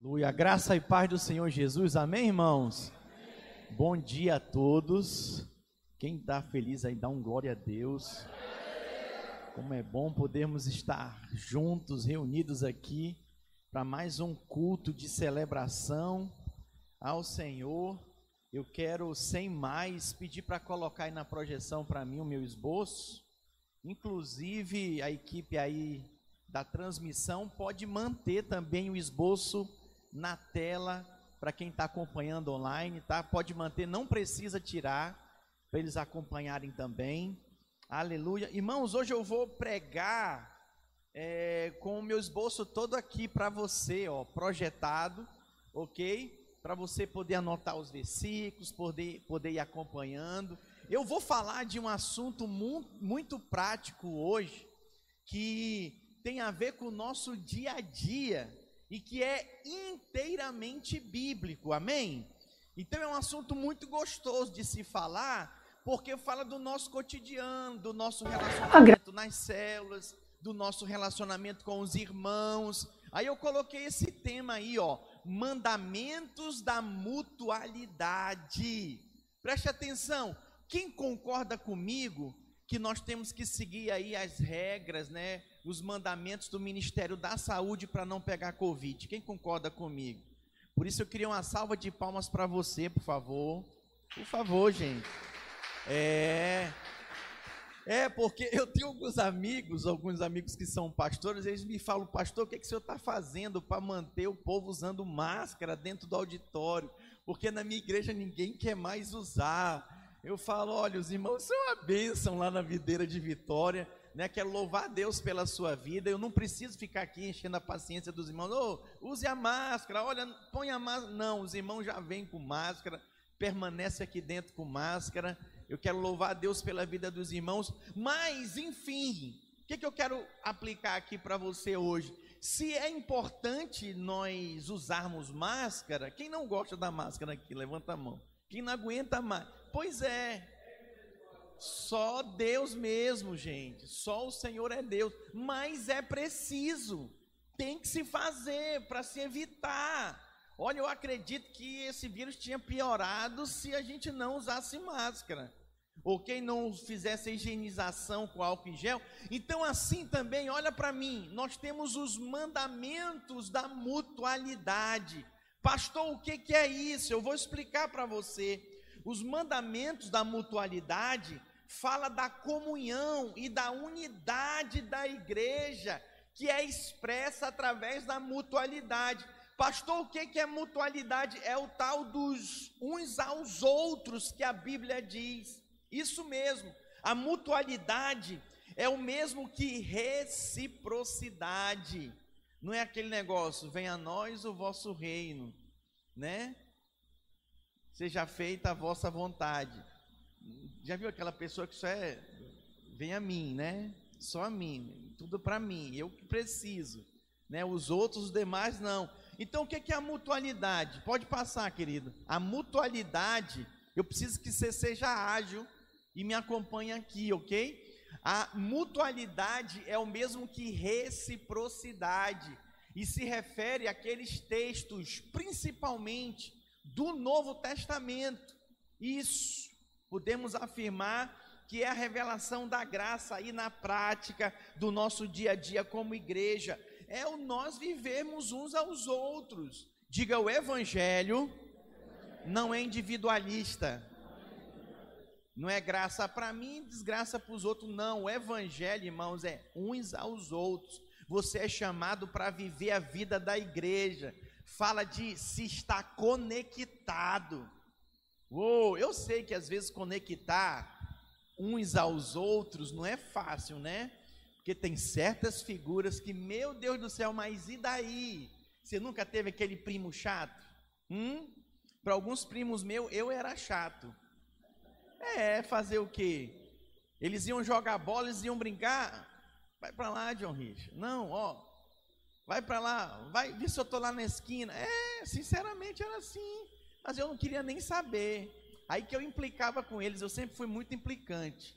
Aleluia, graça e paz do Senhor Jesus, amém, irmãos? Amém. Bom dia a todos. Quem está feliz aí, dá um glória a Deus. Como é bom podermos estar juntos, reunidos aqui, para mais um culto de celebração ao Senhor. Eu quero, sem mais, pedir para colocar aí na projeção para mim o meu esboço. Inclusive, a equipe aí da transmissão pode manter também o esboço na tela para quem está acompanhando online, tá? Pode manter, não precisa tirar para eles acompanharem também. Aleluia. Irmãos, hoje eu vou pregar é, com o meu esboço todo aqui para você, ó, projetado, ok? Para você poder anotar os versículos, poder, poder ir acompanhando. Eu vou falar de um assunto muito, muito prático hoje, que tem a ver com o nosso dia a dia e que é inteiramente bíblico, amém? Então é um assunto muito gostoso de se falar, porque fala do nosso cotidiano, do nosso relacionamento nas células, do nosso relacionamento com os irmãos. Aí eu coloquei esse tema aí, ó, mandamentos da mutualidade. Preste atenção, quem concorda comigo que nós temos que seguir aí as regras, né? Os mandamentos do Ministério da Saúde para não pegar Covid. Quem concorda comigo? Por isso eu queria uma salva de palmas para você, por favor. Por favor, gente. É. É, porque eu tenho alguns amigos, alguns amigos que são pastores, eles me falam, pastor, o que, é que o senhor está fazendo para manter o povo usando máscara dentro do auditório? Porque na minha igreja ninguém quer mais usar. Eu falo, olha, os irmãos são uma bênção lá na videira de Vitória né? Quero louvar a Deus pela sua vida. Eu não preciso ficar aqui enchendo a paciência dos irmãos. Oh, use a máscara, olha, põe a máscara. Não, os irmãos já vêm com máscara, permanece aqui dentro com máscara. Eu quero louvar a Deus pela vida dos irmãos. Mas, enfim, o que, que eu quero aplicar aqui para você hoje? Se é importante nós usarmos máscara, quem não gosta da máscara aqui? Levanta a mão. Quem não aguenta mais? Pois é, só Deus mesmo, gente. Só o Senhor é Deus. Mas é preciso. Tem que se fazer para se evitar. Olha, eu acredito que esse vírus tinha piorado se a gente não usasse máscara. Ou quem não fizesse a higienização com álcool em gel. Então, assim também, olha para mim, nós temos os mandamentos da mutualidade. Pastor, o que, que é isso? Eu vou explicar para você. Os mandamentos da mutualidade fala da comunhão e da unidade da igreja, que é expressa através da mutualidade. Pastor, o que é mutualidade? É o tal dos uns aos outros que a Bíblia diz. Isso mesmo, a mutualidade é o mesmo que reciprocidade. Não é aquele negócio, venha a nós o vosso reino, né? Seja feita a vossa vontade. Já viu aquela pessoa que só é vem a mim, né? Só a mim, tudo para mim, eu que preciso, né? Os outros, os demais não. Então o que é a mutualidade? Pode passar, querido. A mutualidade, eu preciso que você seja ágil e me acompanhe aqui, ok? A mutualidade é o mesmo que reciprocidade e se refere àqueles textos, principalmente do Novo Testamento. Isso podemos afirmar que é a revelação da graça aí na prática do nosso dia a dia como igreja. É o nós vivermos uns aos outros. Diga o evangelho não é individualista. Não é graça para mim, desgraça para os outros. Não, o evangelho, irmãos, é uns aos outros. Você é chamado para viver a vida da igreja. Fala de se estar conectado. Uou, eu sei que às vezes conectar uns aos outros não é fácil, né? Porque tem certas figuras que, meu Deus do céu, mas e daí? Você nunca teve aquele primo chato? Hum? Para alguns primos meus, eu era chato. É, fazer o quê? Eles iam jogar bola, eles iam brincar. Vai para lá, John Rich. Não, ó. Vai para lá, vai ver se eu tô lá na esquina. É, sinceramente era assim mas eu não queria nem saber. Aí que eu implicava com eles, eu sempre fui muito implicante.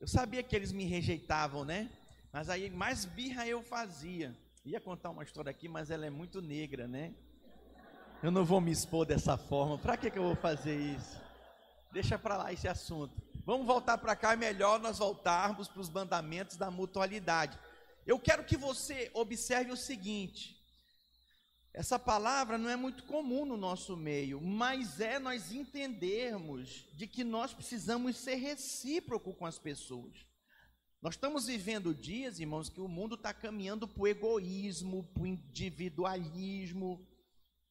Eu sabia que eles me rejeitavam, né? Mas aí mais birra eu fazia. Ia contar uma história aqui, mas ela é muito negra, né? Eu não vou me expor dessa forma. Para que, que eu vou fazer isso? Deixa para lá esse assunto. Vamos voltar para cá, é melhor nós voltarmos para os mandamentos da mutualidade. Eu quero que você observe o seguinte: essa palavra não é muito comum no nosso meio, mas é nós entendermos de que nós precisamos ser recíproco com as pessoas. Nós estamos vivendo dias, irmãos, que o mundo está caminhando para o egoísmo, para o individualismo,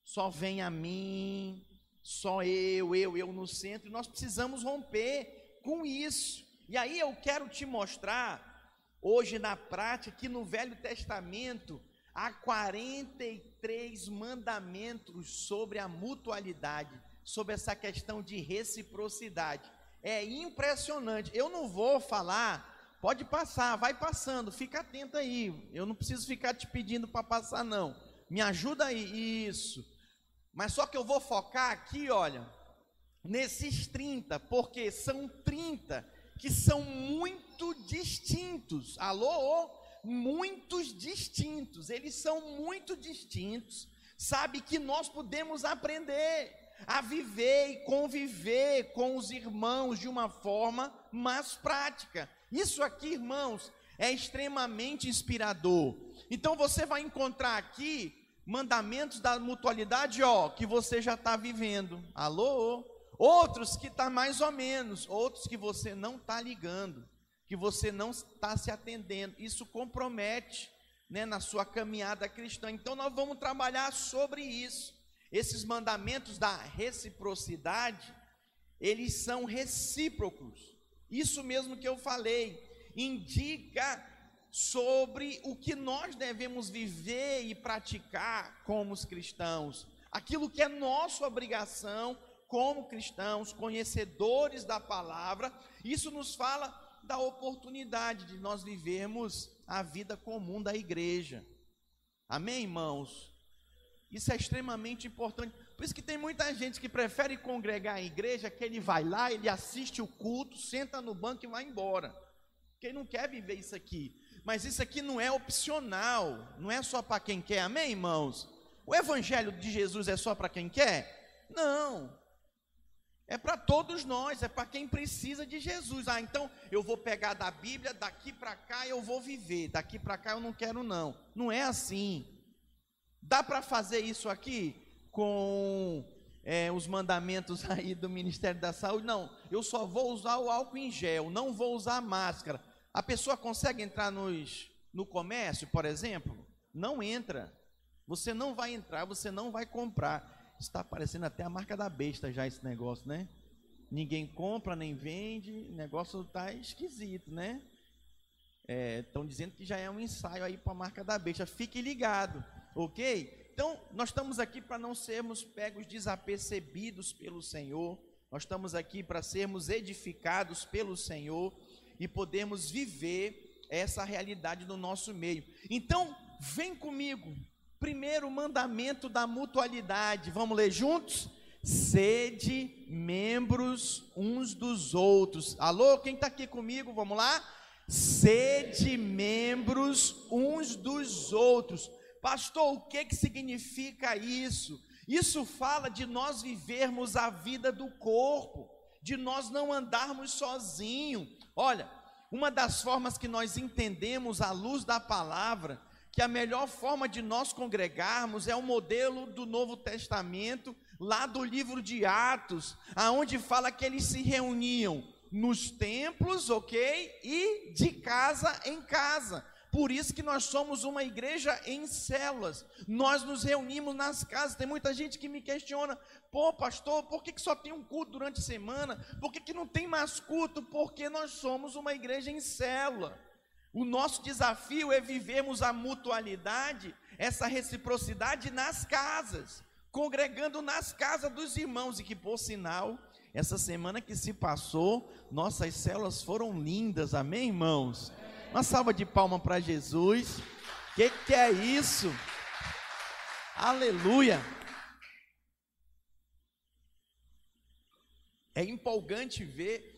só vem a mim, só eu, eu, eu no centro, e nós precisamos romper com isso. E aí eu quero te mostrar, hoje na prática, que no Velho Testamento há 43 mandamentos sobre a mutualidade, sobre essa questão de reciprocidade. É impressionante. Eu não vou falar, pode passar, vai passando, fica atento aí. Eu não preciso ficar te pedindo para passar, não. Me ajuda aí, isso. Mas só que eu vou focar aqui, olha, nesses 30, porque são 30 que são muito distintos. Alô? Muitos distintos. Eles são muito distintos. Sabe que nós podemos aprender a viver e conviver com os irmãos de uma forma mais prática. Isso aqui, irmãos, é extremamente inspirador. Então você vai encontrar aqui mandamentos da mutualidade, ó, que você já está vivendo. Alô? Outros que está mais ou menos, outros que você não está ligando, que você não está se atendendo. Isso compromete né, na sua caminhada cristã. Então nós vamos trabalhar sobre isso. Esses mandamentos da reciprocidade, eles são recíprocos. Isso mesmo que eu falei, indica sobre o que nós devemos viver e praticar como os cristãos, aquilo que é nossa obrigação como cristãos, conhecedores da palavra, isso nos fala da oportunidade de nós vivermos a vida comum da igreja. Amém, irmãos? Isso é extremamente importante. Por isso que tem muita gente que prefere congregar em igreja, que ele vai lá, ele assiste o culto, senta no banco e vai embora. Quem não quer viver isso aqui. Mas isso aqui não é opcional, não é só para quem quer, amém, irmãos? O evangelho de Jesus é só para quem quer? Não. É para todos nós, é para quem precisa de Jesus. Ah, então eu vou pegar da Bíblia, daqui para cá eu vou viver, daqui para cá eu não quero não. Não é assim. Dá para fazer isso aqui com é, os mandamentos aí do Ministério da Saúde? Não, eu só vou usar o álcool em gel, não vou usar máscara. A pessoa consegue entrar nos, no comércio, por exemplo? Não entra. Você não vai entrar, você não vai comprar. Está parecendo até a marca da besta já esse negócio, né? Ninguém compra nem vende, o negócio está esquisito, né? Estão é, dizendo que já é um ensaio aí para a marca da besta. Fique ligado, ok? Então, nós estamos aqui para não sermos pegos desapercebidos pelo Senhor. Nós estamos aqui para sermos edificados pelo Senhor e podemos viver essa realidade no nosso meio. Então, vem comigo. Primeiro mandamento da mutualidade. Vamos ler juntos? Sede membros uns dos outros. Alô, quem está aqui comigo? Vamos lá? Sede membros uns dos outros. Pastor, o que, que significa isso? Isso fala de nós vivermos a vida do corpo, de nós não andarmos sozinhos, Olha, uma das formas que nós entendemos à luz da palavra, que a melhor forma de nós congregarmos é o modelo do Novo Testamento, lá do livro de Atos, aonde fala que eles se reuniam nos templos, ok? E de casa em casa. Por isso que nós somos uma igreja em células. Nós nos reunimos nas casas. Tem muita gente que me questiona: pô, pastor, por que, que só tem um culto durante a semana? Por que, que não tem mais culto? Porque nós somos uma igreja em célula. O nosso desafio é vivermos a mutualidade, essa reciprocidade nas casas, congregando nas casas dos irmãos. E que, por sinal, essa semana que se passou, nossas células foram lindas, amém, irmãos? Uma salva de palma para Jesus. O que, que é isso? Aleluia. É empolgante ver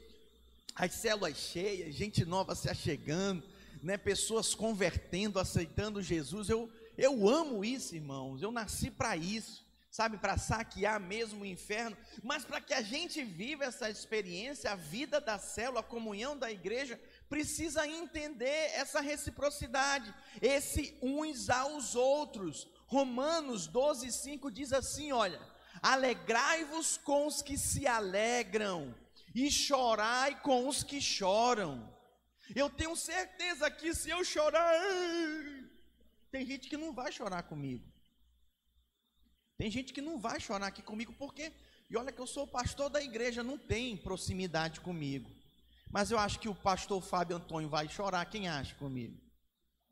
as células cheias, gente nova se achegando, né, pessoas convertendo, aceitando Jesus. Eu, eu amo isso, irmãos. Eu nasci para isso, sabe, para saquear mesmo o inferno, mas para que a gente viva essa experiência, a vida da célula, a comunhão da igreja, precisa entender essa reciprocidade, esse uns aos outros. Romanos 12, 5 diz assim: olha, alegrai-vos com os que se alegram, e chorai com os que choram. Eu tenho certeza que se eu chorar, tem gente que não vai chorar comigo. Tem gente que não vai chorar aqui comigo, porque, e olha que eu sou pastor da igreja, não tem proximidade comigo. Mas eu acho que o pastor Fábio Antônio vai chorar. Quem acha comigo?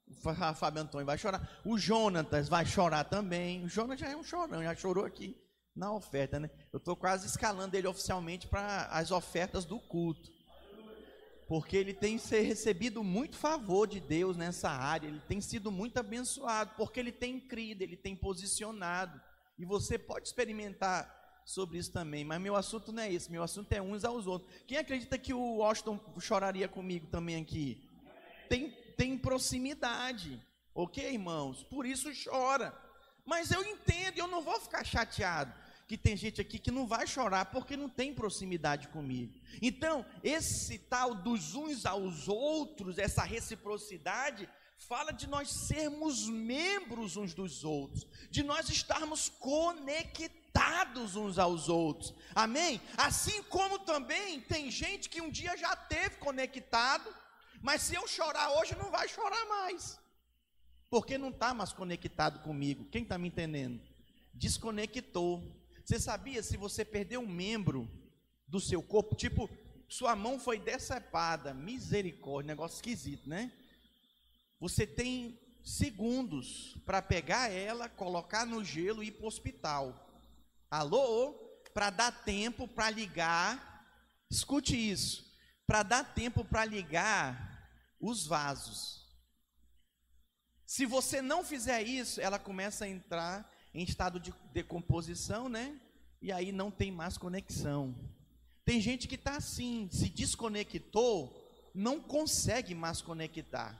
O Fábio Antônio vai chorar. O Jonatas vai chorar também. O Jonas já é um chorão, já chorou aqui na oferta, né? Eu estou quase escalando ele oficialmente para as ofertas do culto. Porque ele tem recebido muito favor de Deus nessa área, ele tem sido muito abençoado, porque ele tem crido, ele tem posicionado. E você pode experimentar sobre isso também, mas meu assunto não é esse, meu assunto é uns aos outros. Quem acredita que o Washington choraria comigo também aqui? Tem, tem proximidade, ok, irmãos? Por isso chora. Mas eu entendo, eu não vou ficar chateado que tem gente aqui que não vai chorar porque não tem proximidade comigo. Então, esse tal dos uns aos outros, essa reciprocidade, fala de nós sermos membros uns dos outros, de nós estarmos conectados uns aos outros. Amém? Assim como também tem gente que um dia já teve conectado, mas se eu chorar hoje não vai chorar mais. Porque não está mais conectado comigo. Quem está me entendendo? Desconectou. Você sabia se você perder um membro do seu corpo, tipo, sua mão foi decepada, misericórdia, negócio esquisito, né? Você tem segundos para pegar ela, colocar no gelo e ir para o hospital. Alô? Para dar tempo para ligar. Escute isso. Para dar tempo para ligar os vasos. Se você não fizer isso, ela começa a entrar em estado de decomposição, né? E aí não tem mais conexão. Tem gente que está assim, se desconectou, não consegue mais conectar.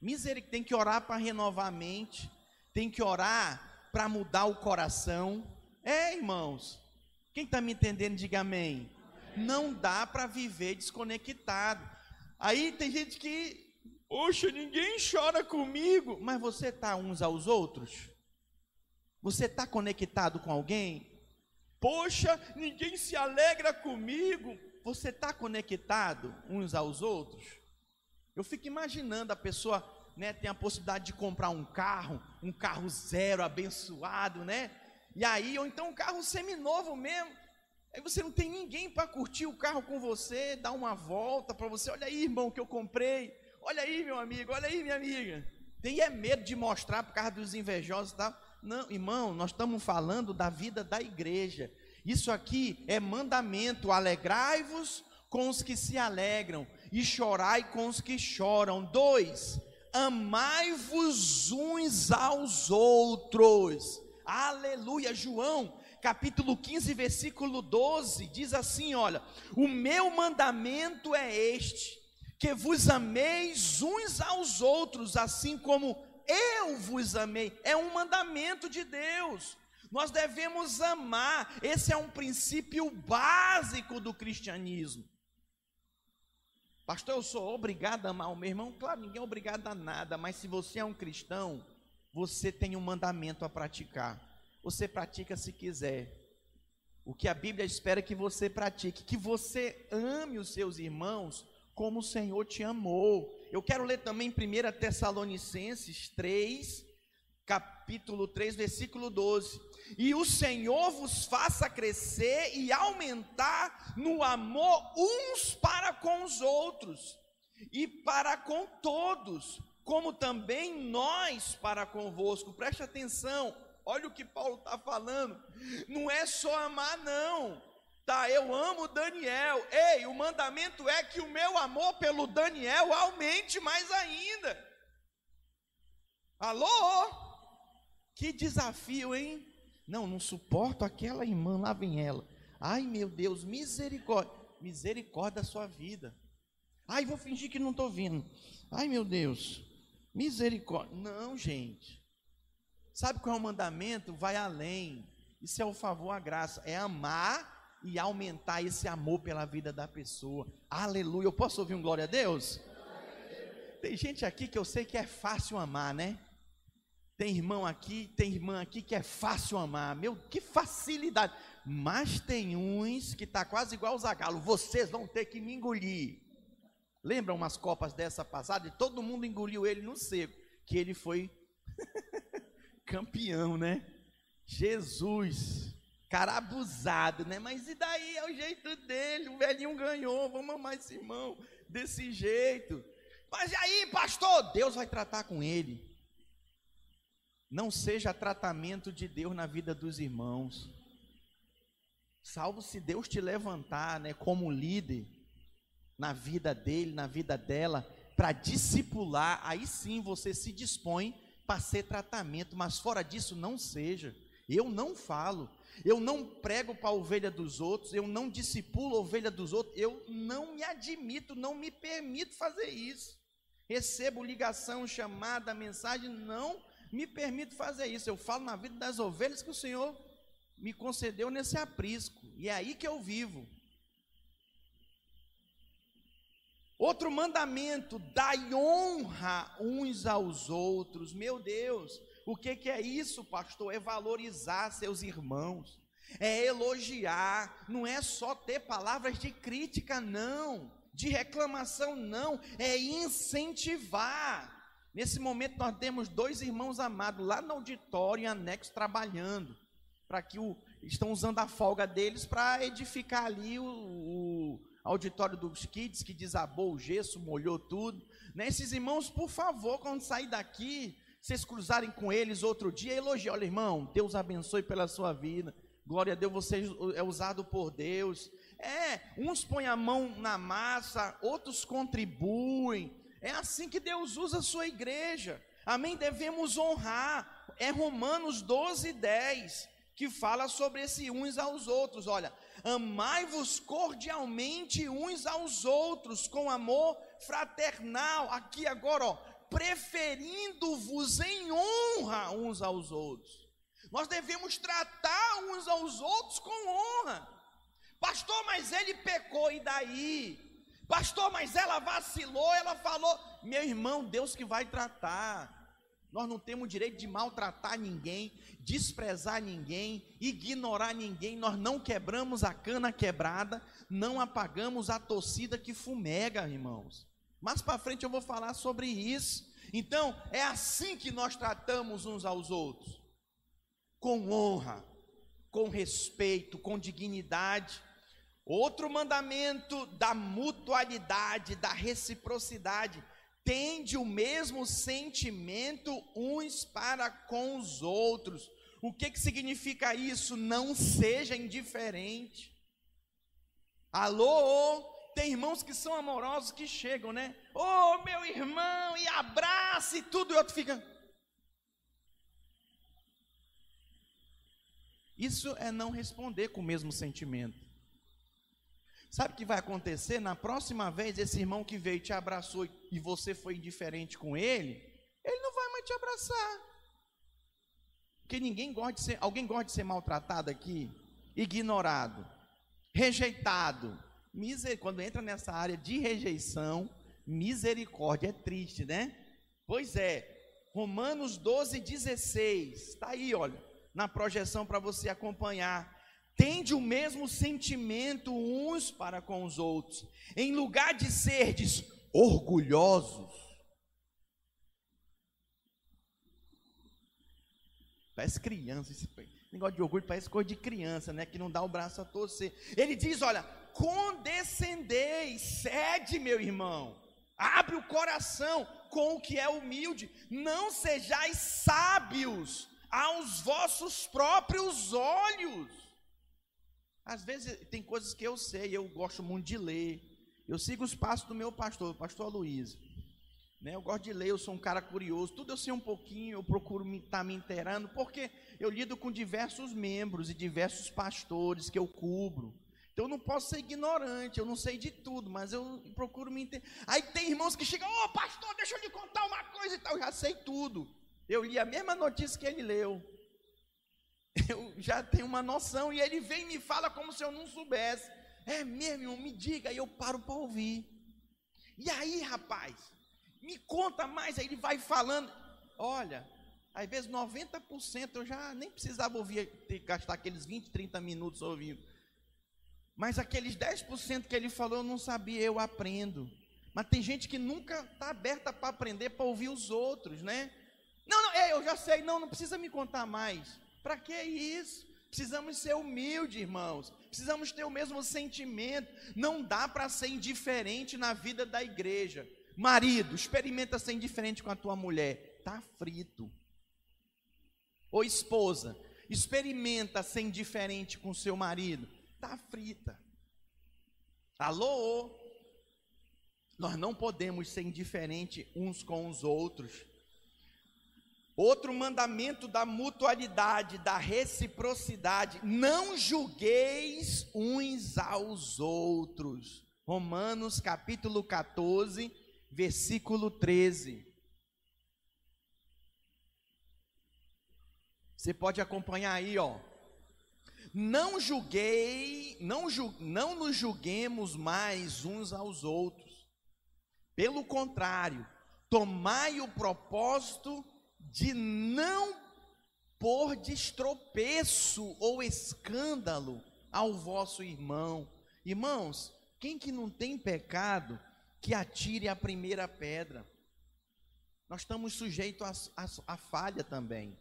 Misericórdia, tem que orar para renovar a mente, tem que orar para mudar o coração. É, irmãos, quem está me entendendo, diga amém. Não dá para viver desconectado. Aí tem gente que, poxa, ninguém chora comigo, mas você está uns aos outros? Você está conectado com alguém? Poxa, ninguém se alegra comigo. Você está conectado uns aos outros? Eu fico imaginando a pessoa, né, tem a possibilidade de comprar um carro, um carro zero, abençoado, né? E aí, ou então um carro seminovo mesmo. Aí você não tem ninguém para curtir o carro com você, dar uma volta para você. Olha aí, irmão, que eu comprei. Olha aí, meu amigo. Olha aí, minha amiga. Tem é medo de mostrar por causa dos invejosos e tal. Não, irmão, nós estamos falando da vida da igreja. Isso aqui é mandamento. Alegrai-vos com os que se alegram e chorai com os que choram. Dois, amai-vos uns aos outros. Aleluia. João, capítulo 15, versículo 12, diz assim: Olha, o meu mandamento é este, que vos ameis uns aos outros, assim como eu vos amei. É um mandamento de Deus. Nós devemos amar, esse é um princípio básico do cristianismo. Pastor, eu sou obrigado a amar o meu irmão? Claro, ninguém é obrigado a nada, mas se você é um cristão, você tem um mandamento a praticar. Você pratica se quiser. O que a Bíblia espera que você pratique, que você ame os seus irmãos como o Senhor te amou. Eu quero ler também 1 Tessalonicenses 3, capítulo 3, versículo 12 e o Senhor vos faça crescer e aumentar no amor uns para com os outros e para com todos, como também nós para convosco. Preste atenção, olha o que Paulo está falando. Não é só amar, não. Tá, eu amo Daniel. Ei, o mandamento é que o meu amor pelo Daniel aumente mais ainda. Alô? Que desafio, hein? Não, não suporto aquela irmã, lá vem ela. Ai, meu Deus, misericórdia. Misericórdia da sua vida. Ai, vou fingir que não estou vindo. Ai, meu Deus. Misericórdia. Não, gente. Sabe qual é o mandamento? Vai além. Isso é o favor, a graça. É amar e aumentar esse amor pela vida da pessoa. Aleluia. Eu posso ouvir um glória a Deus? Tem gente aqui que eu sei que é fácil amar, né? Tem irmão aqui, tem irmã aqui que é fácil amar. Meu, que facilidade. Mas tem uns que tá quase igual o Zagalo. Vocês vão ter que me engolir. Lembram umas copas dessa passada? E todo mundo engoliu ele no seco. Que ele foi campeão, né? Jesus, cara abusado, né? Mas e daí é o jeito dele, o velhinho ganhou, vamos amar esse irmão desse jeito. Mas e aí, pastor? Deus vai tratar com ele. Não seja tratamento de Deus na vida dos irmãos. Salvo se Deus te levantar, né, como líder na vida dele, na vida dela, para discipular, aí sim você se dispõe para ser tratamento, mas fora disso não seja. Eu não falo, eu não prego para a ovelha dos outros, eu não discipulo a ovelha dos outros, eu não me admito, não me permito fazer isso. Recebo ligação, chamada, mensagem, não me permito fazer isso. Eu falo na vida das ovelhas que o Senhor me concedeu nesse aprisco, e é aí que eu vivo. Outro mandamento, dai honra uns aos outros. Meu Deus, o que, que é isso, pastor? É valorizar seus irmãos, é elogiar, não é só ter palavras de crítica, não, de reclamação, não, é incentivar. Nesse momento nós temos dois irmãos amados lá no auditório em anexo trabalhando, para que o, estão usando a folga deles para edificar ali o, o auditório dos kids que desabou o gesso, molhou tudo. Né? Esses irmãos, por favor, quando sair daqui, vocês cruzarem com eles outro dia, elogie, olha irmão, Deus abençoe pela sua vida. Glória a Deus, você é usado por Deus. É, uns põem a mão na massa, outros contribuem. É assim que Deus usa a sua igreja. Amém? Devemos honrar. É Romanos 12, 10 que fala sobre esse uns aos outros. Olha, amai-vos cordialmente uns aos outros com amor fraternal. Aqui agora, ó, preferindo-vos em honra uns aos outros. Nós devemos tratar uns aos outros com honra. Pastor, mas ele pecou e daí? Pastor, mas ela vacilou, ela falou, meu irmão, Deus que vai tratar. Nós não temos direito de maltratar ninguém, desprezar ninguém, ignorar ninguém. Nós não quebramos a cana quebrada, não apagamos a torcida que fumega, irmãos. Mais para frente eu vou falar sobre isso. Então, é assim que nós tratamos uns aos outros. Com honra, com respeito, com dignidade. Outro mandamento da mutualidade, da reciprocidade tende o mesmo sentimento uns para com os outros. O que, que significa isso? Não seja indiferente. Alô, tem irmãos que são amorosos que chegam, né? Ô oh, meu irmão, e abraça e tudo, e outro fica. Isso é não responder com o mesmo sentimento. Sabe o que vai acontecer? Na próxima vez, esse irmão que veio te abraçou e você foi indiferente com ele, ele não vai mais te abraçar. Porque ninguém gosta de ser, alguém gosta de ser maltratado aqui, ignorado, rejeitado. Quando entra nessa área de rejeição, misericórdia, é triste, né? Pois é, Romanos 12, 16, está aí, olha, na projeção para você acompanhar tende o mesmo sentimento uns para com os outros, em lugar de serdes orgulhosos. Parece criança, esse negócio de orgulho parece coisa de criança, né? Que não dá o braço a torcer. Ele diz: olha, condescendei, cede, meu irmão, abre o coração com o que é humilde, não sejais sábios aos vossos próprios olhos. Às vezes tem coisas que eu sei, eu gosto muito de ler. Eu sigo os passos do meu pastor, o pastor Luiz. Né? Eu gosto de ler, eu sou um cara curioso. Tudo eu sei um pouquinho, eu procuro estar tá me inteirando, porque eu lido com diversos membros e diversos pastores que eu cubro, Então eu não posso ser ignorante, eu não sei de tudo, mas eu procuro me entender. Aí tem irmãos que chegam, ô oh, pastor, deixa eu lhe contar uma coisa e tal, eu já sei tudo. Eu li a mesma notícia que ele leu. Eu já tenho uma noção, e ele vem e me fala como se eu não soubesse. É mesmo, irmão, me diga, e eu paro para ouvir. E aí, rapaz, me conta mais, aí ele vai falando. Olha, às vezes 90% eu já nem precisava ouvir, gastar aqueles 20, 30 minutos ouvindo. Mas aqueles 10% que ele falou eu não sabia, eu aprendo. Mas tem gente que nunca está aberta para aprender, para ouvir os outros, né? Não, não, eu já sei, não, não precisa me contar mais. Para que isso? Precisamos ser humildes, irmãos. Precisamos ter o mesmo sentimento. Não dá para ser indiferente na vida da igreja. Marido, experimenta ser indiferente com a tua mulher. Tá frito. Ou esposa, experimenta ser indiferente com seu marido está frita. Alô? Nós não podemos ser indiferentes uns com os outros. Outro mandamento da mutualidade, da reciprocidade: não julgueis uns aos outros. Romanos capítulo 14, versículo 13. Você pode acompanhar aí, ó. Não julguei, não, ju, não nos julguemos mais uns aos outros. Pelo contrário, tomai o propósito de não pôr destropeço ou escândalo ao vosso irmão. Irmãos, quem que não tem pecado, que atire a primeira pedra. Nós estamos sujeitos à falha também.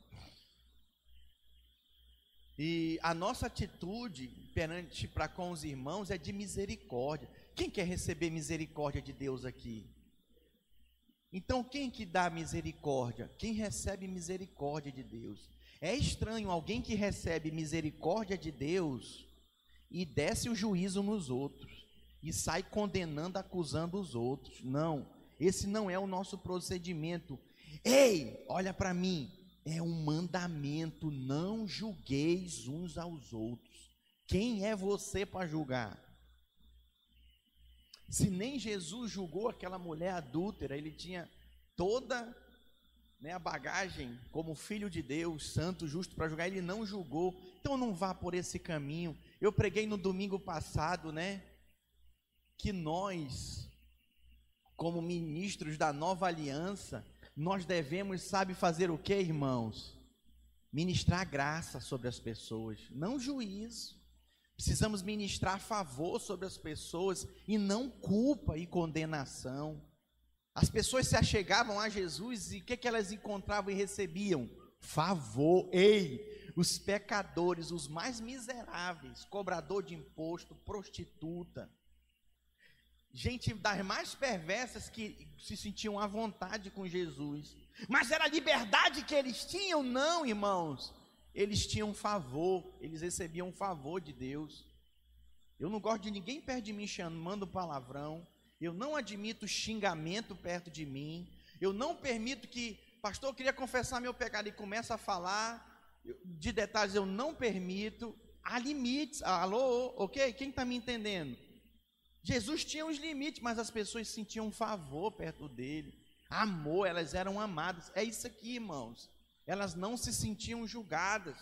E a nossa atitude perante para com os irmãos é de misericórdia. Quem quer receber misericórdia de Deus aqui? Então, quem que dá misericórdia? Quem recebe misericórdia de Deus. É estranho alguém que recebe misericórdia de Deus e desce o juízo nos outros e sai condenando, acusando os outros. Não, esse não é o nosso procedimento. Ei, olha para mim, é um mandamento: não julgueis uns aos outros. Quem é você para julgar? Se nem Jesus julgou aquela mulher adúltera, ele tinha toda né, a bagagem como filho de Deus, santo, justo para julgar, ele não julgou. Então não vá por esse caminho. Eu preguei no domingo passado, né, que nós, como ministros da nova aliança, nós devemos, sabe, fazer o que, irmãos? Ministrar graça sobre as pessoas, não juízo. Precisamos ministrar favor sobre as pessoas e não culpa e condenação. As pessoas se achegavam a Jesus e o que, que elas encontravam e recebiam? Favor. Ei, os pecadores, os mais miseráveis, cobrador de imposto, prostituta, gente das mais perversas que se sentiam à vontade com Jesus. Mas era a liberdade que eles tinham? Não, irmãos. Eles tinham favor, eles recebiam favor de Deus. Eu não gosto de ninguém perto de mim chamando palavrão. Eu não admito xingamento perto de mim. Eu não permito que, pastor, eu queria confessar meu pecado e começa a falar de detalhes. Eu não permito. Há limites. Alô, ok? Quem está me entendendo? Jesus tinha os limites, mas as pessoas sentiam favor perto dele. Amor, elas eram amadas. É isso aqui, irmãos. Elas não se sentiam julgadas.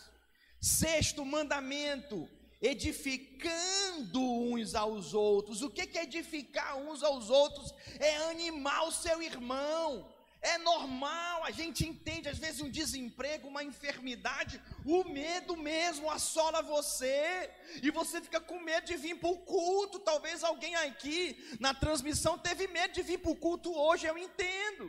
Sexto mandamento: edificando uns aos outros. O que é edificar uns aos outros? É animar o seu irmão. É normal, a gente entende, às vezes, um desemprego, uma enfermidade, o medo mesmo assola você, e você fica com medo de vir para o culto. Talvez alguém aqui na transmissão teve medo de vir para o culto hoje, eu entendo.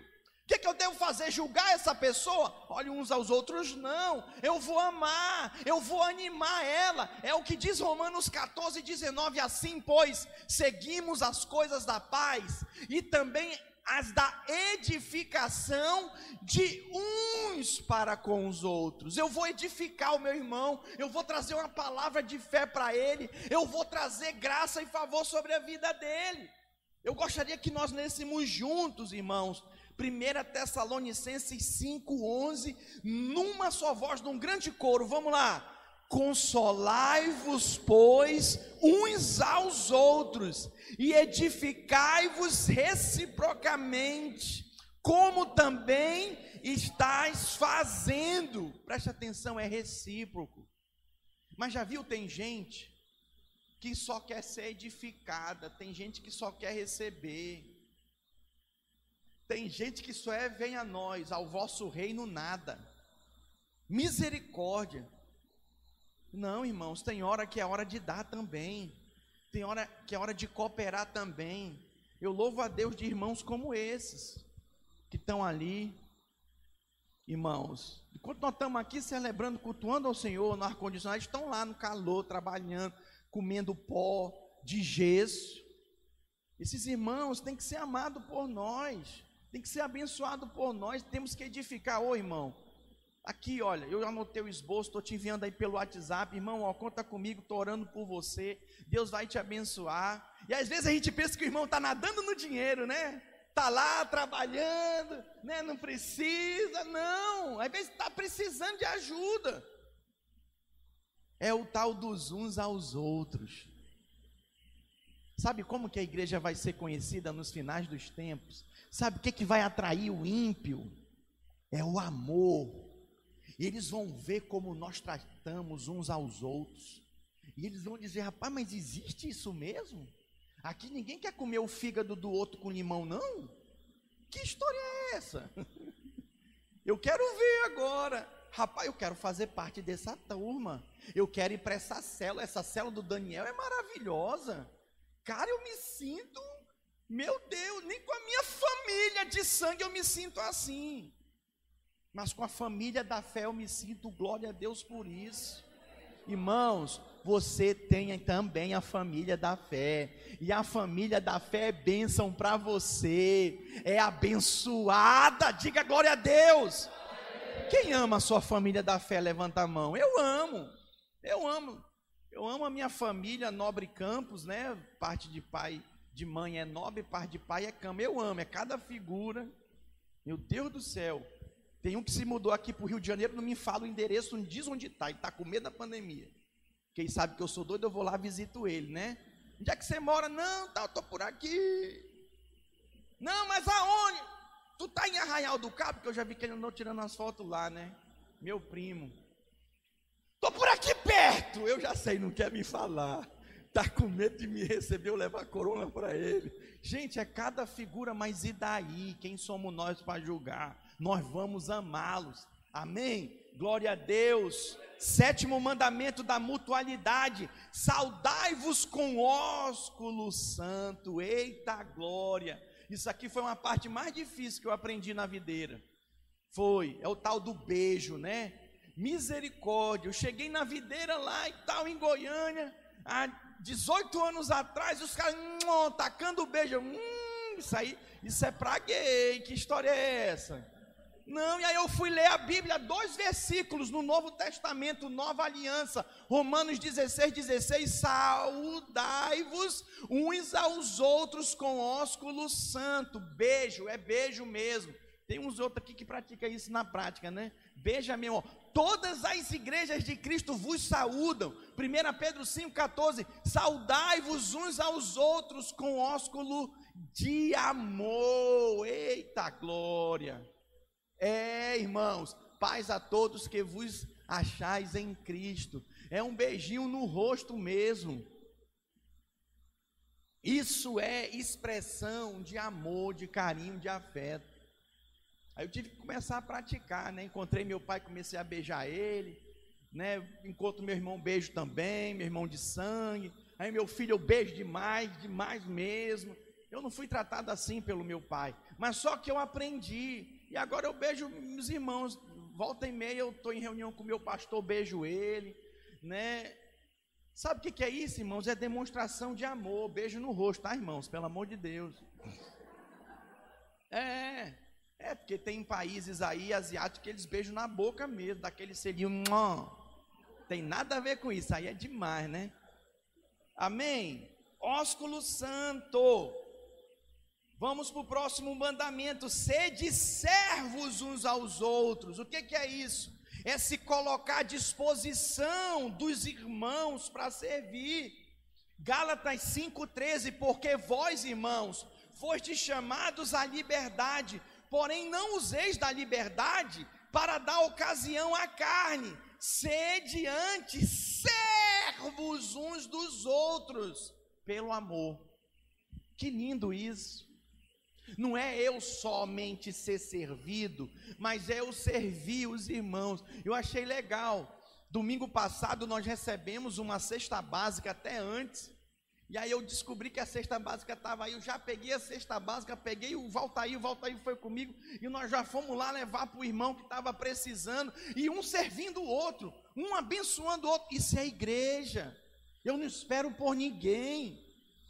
O que, que, eu devo fazer? Julgar essa pessoa? Olhe uns aos outros, não. Eu vou amar, eu vou animar ela. É o que diz Romanos 14, 19. Assim, pois, seguimos as coisas da paz e também as da edificação de uns para com os outros. Eu vou edificar o meu irmão, eu vou trazer uma palavra de fé para ele, eu vou trazer graça e favor sobre a vida dele. Eu gostaria que nós lêssemos juntos, irmãos, 1 Tessalonicenses 5,11, numa só voz, num grande coro. Vamos lá. Consolai-vos, pois, uns aos outros, e edificai-vos reciprocamente, como também estáis fazendo. Preste atenção, é recíproco. Mas já viu, tem gente que só quer ser edificada, tem gente que só quer receber. Tem gente que só é vem a nós, ao vosso reino nada. Misericórdia. Não, irmãos, tem hora que é hora de dar também. Tem hora que é hora de cooperar também. Eu louvo a Deus de irmãos como esses, que estão ali. Irmãos, enquanto nós estamos aqui celebrando, cultuando ao Senhor no ar-condicionado, estão lá no calor, trabalhando, comendo pó de gesso. Esses irmãos têm que ser amados por nós, têm que ser abençoados por nós, temos que edificar. Ô irmão, Aqui, olha, eu anotei o esboço, estou te enviando aí pelo WhatsApp, irmão, ó, conta comigo, estou orando por você, Deus vai te abençoar. E às vezes a gente pensa que o irmão está nadando no dinheiro, né? Está lá trabalhando, né? Não precisa, não. Às vezes está precisando de ajuda. É o tal dos uns aos outros. Sabe como que a igreja vai ser conhecida nos finais dos tempos? Sabe o que, que vai atrair o ímpio? É o amor e eles vão ver como nós tratamos uns aos outros. E eles vão dizer: rapaz, mas existe isso mesmo? Aqui ninguém quer comer o fígado do outro com limão, não? Que história é essa? Eu quero ver agora. Rapaz, eu quero fazer parte dessa turma. Eu quero ir para essa cela. Essa cela do Daniel é maravilhosa. Cara, eu me sinto, meu Deus, nem com a minha família de sangue eu me sinto assim mas com a família da fé eu me sinto glória a Deus por isso. Irmãos, você tem também a família da fé, e a família da fé é bênção para você, é abençoada, diga glória a Deus. Quem ama a sua família da fé, levanta a mão. Eu amo, eu amo, eu amo a minha família, Nobre Campos, né? Parte de pai, de mãe é Nobre, parte de pai é Campos. Eu amo, é cada figura, meu Deus do céu. Tem um que se mudou aqui para o Rio de Janeiro, não me fala o endereço, não diz onde está, ele está com medo da pandemia. Quem sabe que eu sou doido, eu vou lá visito ele, né? Onde é que você mora? Não, tá, eu estou por aqui. Não, mas aonde? Tu tá em Arraial do Cabo, que eu já vi que ele andou tirando as fotos lá, né? Meu primo. Tô por aqui perto. Eu já sei, não quer me falar. Tá com medo de me receber, eu levar a corona para ele. Gente, é cada figura, mas e daí? Quem somos nós para julgar? Nós vamos amá-los. Amém? Glória a Deus. Sétimo mandamento da mutualidade: saudai-vos com ósculo santo. Eita glória! Isso aqui foi uma parte mais difícil que eu aprendi na videira. Foi, é o tal do beijo, né? Misericórdia. Eu cheguei na videira lá e tal, em Goiânia, há 18 anos atrás, os caras tacando beijo. Hum, isso aí, isso é pra gay. Que história é essa? Não, e aí eu fui ler a Bíblia, dois versículos no Novo Testamento, Nova Aliança, Romanos 16, 16, saudai-vos uns aos outros com ósculo santo, beijo, é beijo mesmo, tem uns outros aqui que praticam isso na prática, né? Beija mesmo, todas as igrejas de Cristo vos saúdam, 1 Pedro 5,14, saudai-vos uns aos outros com ósculo de amor, eita glória, é, irmãos, paz a todos que vos achais em Cristo. É um beijinho no rosto mesmo. Isso é expressão de amor, de carinho, de afeto. Aí eu tive que começar a praticar, né? Encontrei meu pai, comecei a beijar ele, né? Encontro meu irmão, beijo também, meu irmão de sangue. Aí meu filho eu beijo demais, demais mesmo. Eu não fui tratado assim pelo meu pai, mas só que eu aprendi. E agora eu beijo meus irmãos, volta e meia eu estou em reunião com meu pastor, beijo ele, né? Sabe o que, que é isso, irmãos? É demonstração de amor, beijo no rosto, tá, irmãos? Pelo amor de Deus. É, é porque tem países aí asiáticos que eles beijam na boca mesmo, daquele selinho, tem nada a ver com isso, aí é demais, né? Amém? Ósculo santo. Vamos para o próximo mandamento: sede servos uns aos outros. O que, que é isso? é se colocar à disposição dos irmãos para servir. Gálatas 5,13: Porque vós, irmãos, fostes chamados à liberdade, porém não useis da liberdade para dar ocasião à carne, sede antes servos uns dos outros, pelo amor. Que lindo isso! Não é eu somente ser servido, mas é eu servir os irmãos. Eu achei legal. Domingo passado nós recebemos uma cesta básica até antes. E aí eu descobri que a cesta básica estava aí. Eu já peguei a cesta básica, peguei o Valtair, o Valtair foi comigo. E nós já fomos lá levar para o irmão que estava precisando. E um servindo o outro, um abençoando o outro. Isso é igreja. Eu não espero por ninguém.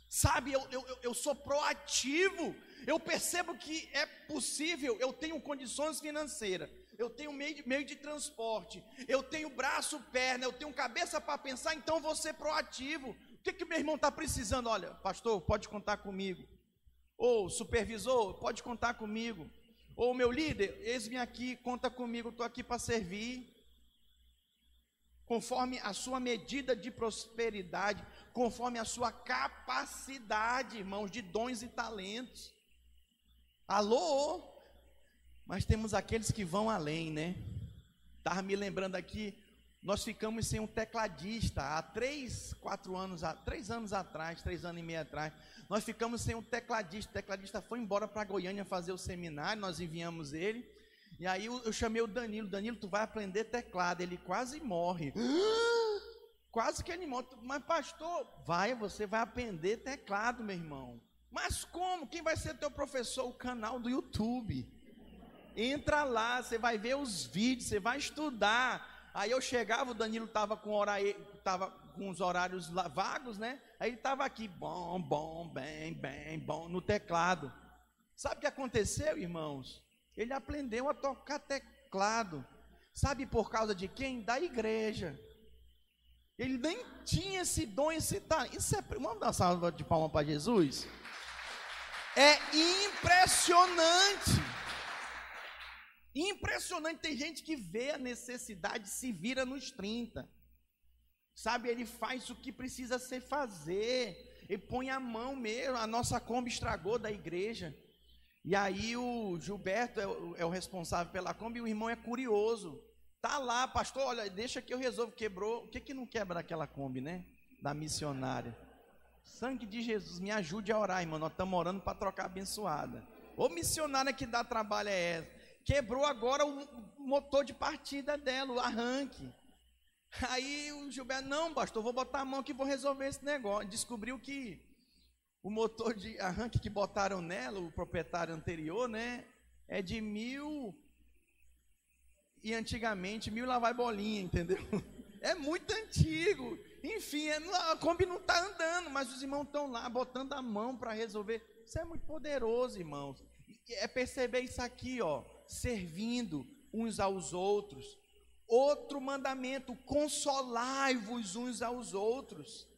Sabe, eu, eu, eu sou proativo eu percebo que é possível, eu tenho condições financeiras, eu tenho meio de, meio de transporte, eu tenho braço, perna, eu tenho cabeça para pensar, então vou ser proativo. O que, que meu irmão está precisando? Olha, pastor, pode contar comigo. Ou supervisor, pode contar comigo. Ou meu líder, eis-me aqui, conta comigo, estou aqui para servir. Conforme a sua medida de prosperidade, conforme a sua capacidade, irmãos, de dons e talentos. Alô? Mas temos aqueles que vão além, né? Estava me lembrando aqui, nós ficamos sem um tecladista há três, quatro anos, três anos atrás, três anos e meio atrás. Nós ficamos sem um tecladista. O tecladista foi embora para Goiânia fazer o seminário, nós enviamos ele. E aí eu, eu chamei o Danilo, Danilo, tu vai aprender teclado. Ele quase morre. quase que ele morre. Mas pastor, vai, você vai aprender teclado, meu irmão. Mas como? Quem vai ser teu professor? O canal do YouTube. Entra lá, você vai ver os vídeos, você vai estudar. Aí eu chegava, o Danilo estava com, tava com os horários vagos, né? Aí ele estava aqui, bom, bom, bem, bem, bom, no teclado. Sabe o que aconteceu, irmãos? Ele aprendeu a tocar teclado. Sabe por causa de quem? Da igreja. Ele nem tinha esse dom, esse talento. Isso é. Vamos dar uma salva de palma para Jesus? É impressionante. Impressionante. Tem gente que vê a necessidade, se vira nos 30. Sabe, ele faz o que precisa ser fazer. Ele põe a mão mesmo. A nossa Kombi estragou da igreja. E aí o Gilberto é o, é o responsável pela Kombi. E o irmão é curioso. Tá lá, pastor, olha, deixa que eu resolvo. Quebrou. O que que não quebra aquela Kombi, né? Da missionária. Sangue de Jesus, me ajude a orar, irmão. Nós estamos orando para trocar abençoada. Ô missionária que dá trabalho é essa? Quebrou agora o motor de partida dela, o arranque. Aí o Gilberto, não, pastor, vou botar a mão que vou resolver esse negócio. Descobriu que o motor de arranque que botaram nela, o proprietário anterior, né? É de mil. E antigamente, mil lá vai bolinha, entendeu? É muito antigo. Enfim, é, a Kombi não está andando, mas os irmãos estão lá botando a mão para resolver. Isso é muito poderoso, irmãos. É perceber isso aqui, ó, servindo uns aos outros. Outro mandamento: consolai-vos uns aos outros.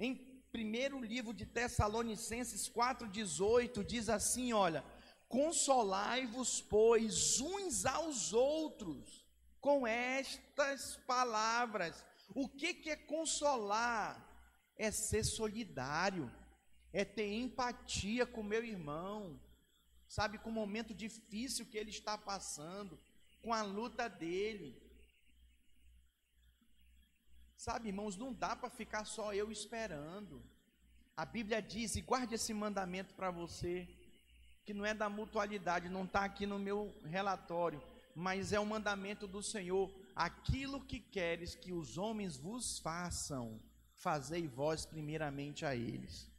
Em primeiro livro de Tessalonicenses 4,18 diz assim: olha, consolai-vos, pois, uns aos outros, com estas palavras o que, que é consolar? É ser solidário, é ter empatia com meu irmão, sabe, com o momento difícil que ele está passando, com a luta dele. Sabe, irmãos, não dá para ficar só eu esperando. A Bíblia diz, e guarde esse mandamento para você, que não é da mutualidade, não está aqui no meu relatório, mas é o mandamento do Senhor aquilo que queres que os homens vos façam, fazei vós primeiramente a eles.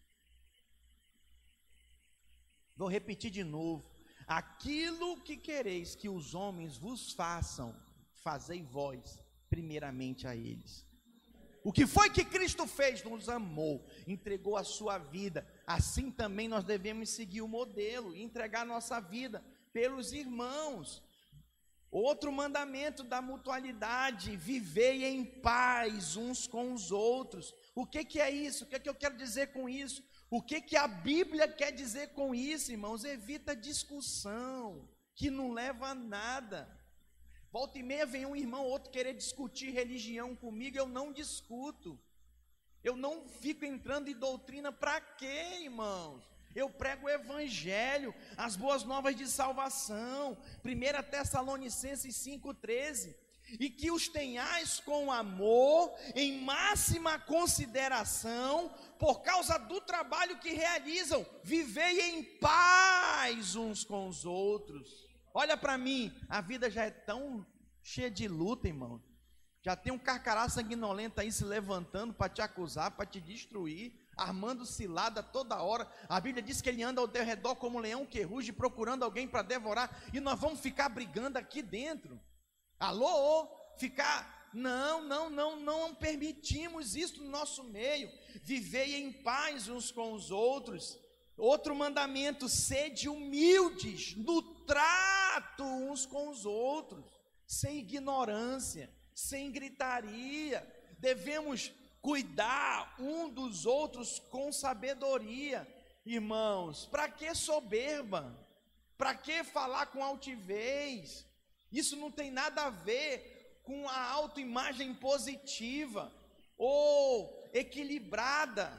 Vou repetir de novo. Aquilo que quereis que os homens vos façam, fazei vós primeiramente a eles. O que foi que Cristo fez? Nos amou, entregou a sua vida. Assim também nós devemos seguir o modelo, entregar nossa vida pelos irmãos. Outro mandamento da mutualidade, vivei em paz uns com os outros. O que, que é isso? O que, que eu quero dizer com isso? O que, que a Bíblia quer dizer com isso, irmãos? Evita discussão, que não leva a nada. Volta e meia vem um irmão ou outro querer discutir religião comigo, eu não discuto. Eu não fico entrando em doutrina para quê, irmãos? Eu prego o evangelho, as boas novas de salvação. 1 Tessalonicenses 5:13 e que os tenhais com amor, em máxima consideração, por causa do trabalho que realizam, vivei em paz uns com os outros. Olha para mim, a vida já é tão cheia de luta, irmão. Já tem um carcará sanguinolento aí se levantando para te acusar, para te destruir, armando cilada toda hora. A Bíblia diz que ele anda ao redor como um leão que ruge, procurando alguém para devorar, e nós vamos ficar brigando aqui dentro. Alô? Ficar. Não, não, não, não permitimos isso no nosso meio. Vivei em paz uns com os outros. Outro mandamento: sede humildes no trato uns com os outros, sem ignorância, sem gritaria. Devemos cuidar um dos outros com sabedoria. Irmãos, para que soberba? Para que falar com altivez? Isso não tem nada a ver com a autoimagem positiva ou equilibrada,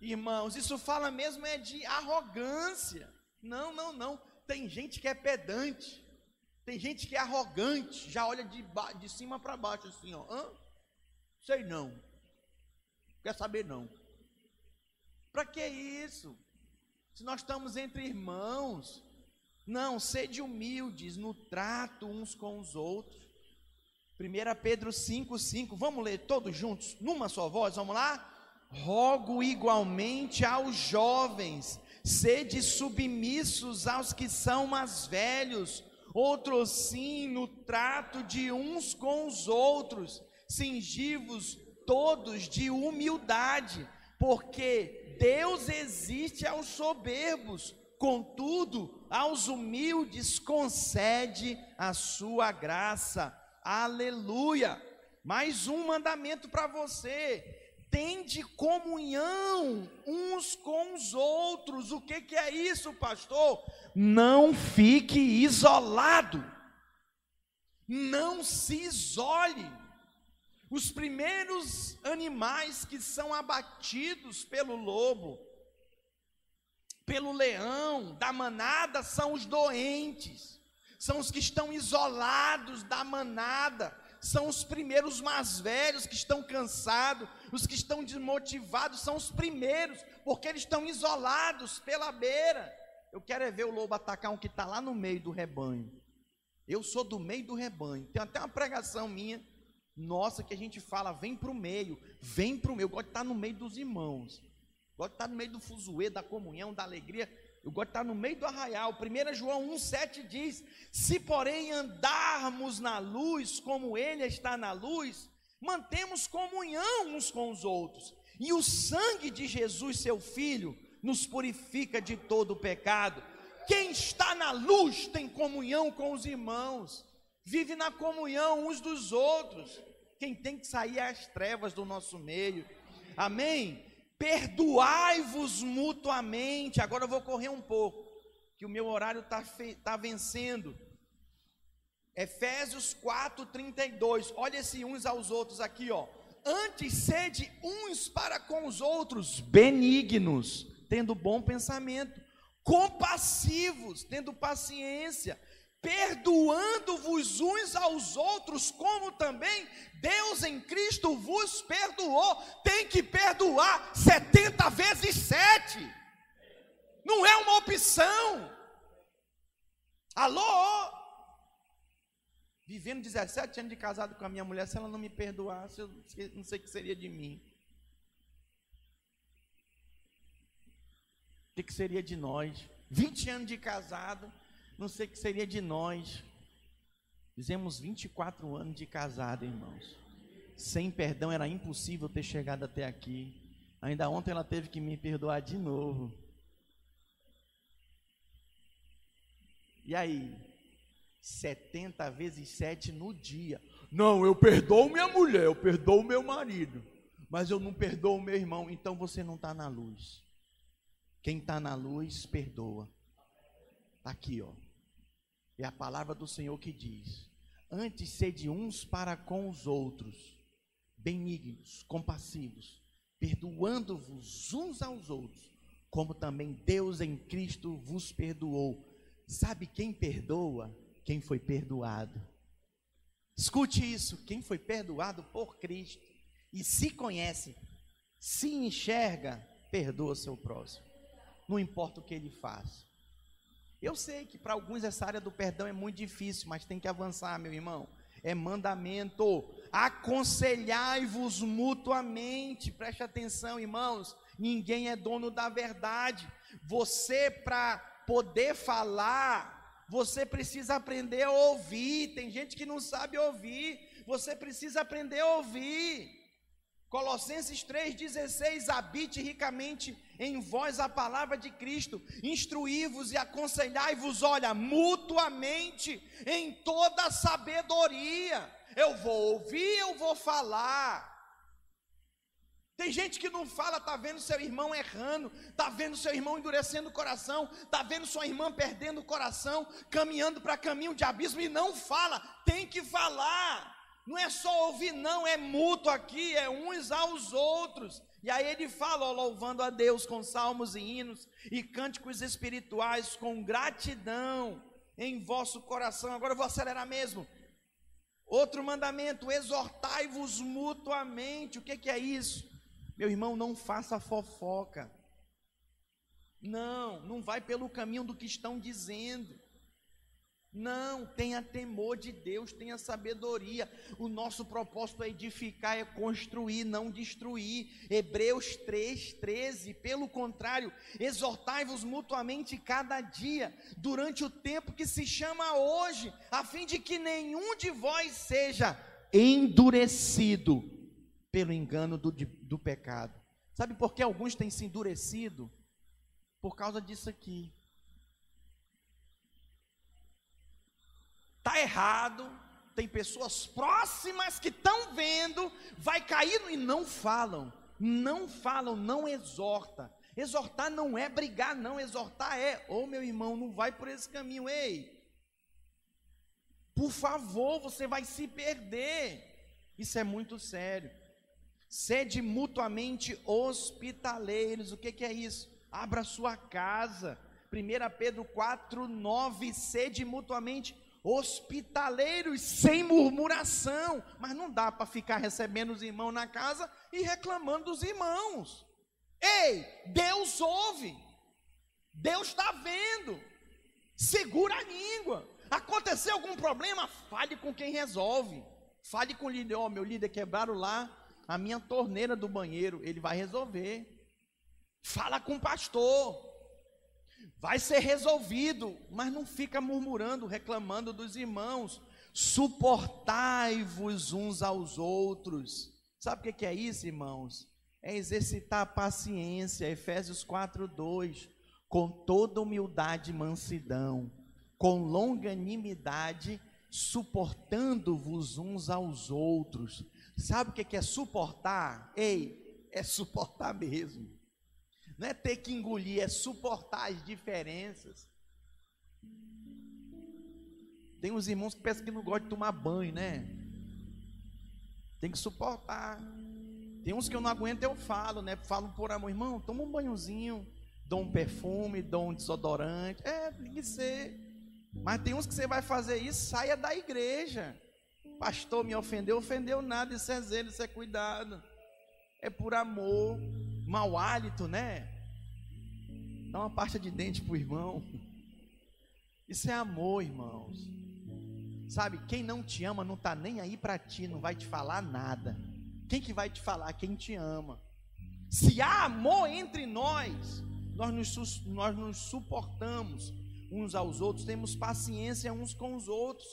irmãos. Isso fala mesmo é de arrogância. Não, não, não. Tem gente que é pedante. Tem gente que é arrogante, já olha de, de cima para baixo assim, ó. Hã? Sei não. Quer saber não. Para que isso? Se nós estamos entre irmãos, não, sede humildes no trato uns com os outros. 1 Pedro 5,5, vamos ler todos juntos, numa só voz, vamos lá? Rogo igualmente aos jovens, sede submissos aos que são mais velhos, outros sim no trato de uns com os outros, cingivos todos de humildade, porque Deus existe aos soberbos, contudo, aos humildes concede a sua graça. Aleluia! Mais um mandamento para você. Tende comunhão uns com os outros. O que, que é isso, pastor? Não fique isolado. Não se isole. Os primeiros animais que são abatidos pelo lobo, pelo leão da manada são os doentes, são os que estão isolados da manada, são os primeiros mais velhos que estão cansados, os que estão desmotivados são os primeiros, porque eles estão isolados pela beira. Eu quero é ver o lobo atacar um que está lá no meio do rebanho. Eu sou do meio do rebanho. Tem até uma pregação minha, nossa, que a gente fala: vem para o meio, vem para o meio. Eu gosto de estar no meio dos irmãos gosto de estar no meio do fuzuê, da comunhão, da alegria. Eu gosto de estar no meio do arraial. 1 João 1,7 diz: Se porém andarmos na luz, como Ele está na luz, mantemos comunhão uns com os outros. E o sangue de Jesus, seu Filho, nos purifica de todo o pecado. Quem está na luz tem comunhão com os irmãos, vive na comunhão uns dos outros. Quem tem que sair é as trevas do nosso meio. Amém? perdoai-vos mutuamente. Agora eu vou correr um pouco, que o meu horário está tá vencendo. Efésios 4, 32. Olha esse uns aos outros aqui, ó. Antes sede uns para com os outros, benignos, tendo bom pensamento, compassivos, tendo paciência, perdoando-vos uns aos outros, como também Deus em Cristo vos perdoou. Tem que perdoar 70 vezes 7. Não é uma opção. Alô? Vivendo 17 anos de casado com a minha mulher, se ela não me perdoasse, eu não sei o que seria de mim. O que seria de nós? 20 anos de casado, não sei o que seria de nós. Fizemos 24 anos de casado, irmãos. Sem perdão era impossível ter chegado até aqui. Ainda ontem ela teve que me perdoar de novo. E aí? 70 vezes 7 no dia. Não, eu perdoo minha mulher, eu perdoo meu marido, mas eu não perdoo meu irmão. Então você não está na luz. Quem está na luz, perdoa. Está aqui, ó. É a palavra do Senhor que diz: Antes sede uns para com os outros, benignos, compassivos, perdoando-vos uns aos outros, como também Deus em Cristo vos perdoou. Sabe quem perdoa? Quem foi perdoado. Escute isso: quem foi perdoado por Cristo e se conhece, se enxerga, perdoa seu próximo. Não importa o que ele faz. Eu sei que para alguns essa área do perdão é muito difícil, mas tem que avançar, meu irmão. É mandamento. Aconselhai-vos mutuamente. Preste atenção, irmãos. Ninguém é dono da verdade. Você, para poder falar, você precisa aprender a ouvir. Tem gente que não sabe ouvir. Você precisa aprender a ouvir. Colossenses 3,16: habite ricamente em vós a palavra de Cristo, instruí-vos e aconselhai-vos, olha, mutuamente em toda sabedoria. Eu vou ouvir, eu vou falar. Tem gente que não fala, está vendo seu irmão errando, está vendo seu irmão endurecendo o coração, está vendo sua irmã perdendo o coração, caminhando para caminho de abismo e não fala, tem que falar. Não é só ouvir, não, é mútuo aqui, é uns aos outros. E aí ele fala, ó, louvando a Deus com salmos e hinos e cânticos espirituais com gratidão em vosso coração. Agora eu vou acelerar mesmo. Outro mandamento: exortai-vos mutuamente. O que, que é isso? Meu irmão, não faça fofoca. Não, não vai pelo caminho do que estão dizendo. Não, tenha temor de Deus, tenha sabedoria. O nosso propósito é edificar, é construir, não destruir. Hebreus 3, 13. Pelo contrário, exortai-vos mutuamente cada dia, durante o tempo que se chama hoje, a fim de que nenhum de vós seja endurecido pelo engano do, do pecado. Sabe por que alguns têm se endurecido? Por causa disso aqui. Está errado, tem pessoas próximas que estão vendo, vai caindo e não falam, não falam, não exorta. Exortar não é brigar, não, exortar é, ô oh, meu irmão, não vai por esse caminho, ei. Por favor, você vai se perder. Isso é muito sério. Sede mutuamente hospitaleiros. O que, que é isso? Abra sua casa. 1 Pedro 4, 9. Sede mutuamente hospitaleiros sem murmuração, mas não dá para ficar recebendo os irmãos na casa e reclamando dos irmãos. Ei, Deus ouve, Deus está vendo, segura a língua. Aconteceu algum problema? Fale com quem resolve. Fale com o líder, ó, oh, meu líder quebraram lá a minha torneira do banheiro, ele vai resolver. Fala com o pastor vai ser resolvido, mas não fica murmurando, reclamando dos irmãos. Suportai-vos uns aos outros. Sabe o que é isso, irmãos? É exercitar a paciência, Efésios 4, 2. Com toda humildade e mansidão, com longanimidade, suportando-vos uns aos outros. Sabe o que é suportar? Ei, é suportar mesmo. Não é ter que engolir, é suportar as diferenças. Tem uns irmãos que pensam que não gostam de tomar banho, né? Tem que suportar. Tem uns que eu não aguento, eu falo, né? Falo por amor, irmão, toma um banhozinho, dou um perfume, dou um desodorante. É, tem que ser. Mas tem uns que você vai fazer isso, saia da igreja. Pastor me ofendeu, ofendeu nada, isso é zelo, isso é cuidado. É por amor, mau hálito, né? Dá uma pasta de dente para o irmão. Isso é amor, irmãos. Sabe, quem não te ama não está nem aí para ti, não vai te falar nada. Quem que vai te falar? Quem te ama. Se há amor entre nós, nós nos, nós nos suportamos uns aos outros, temos paciência uns com os outros.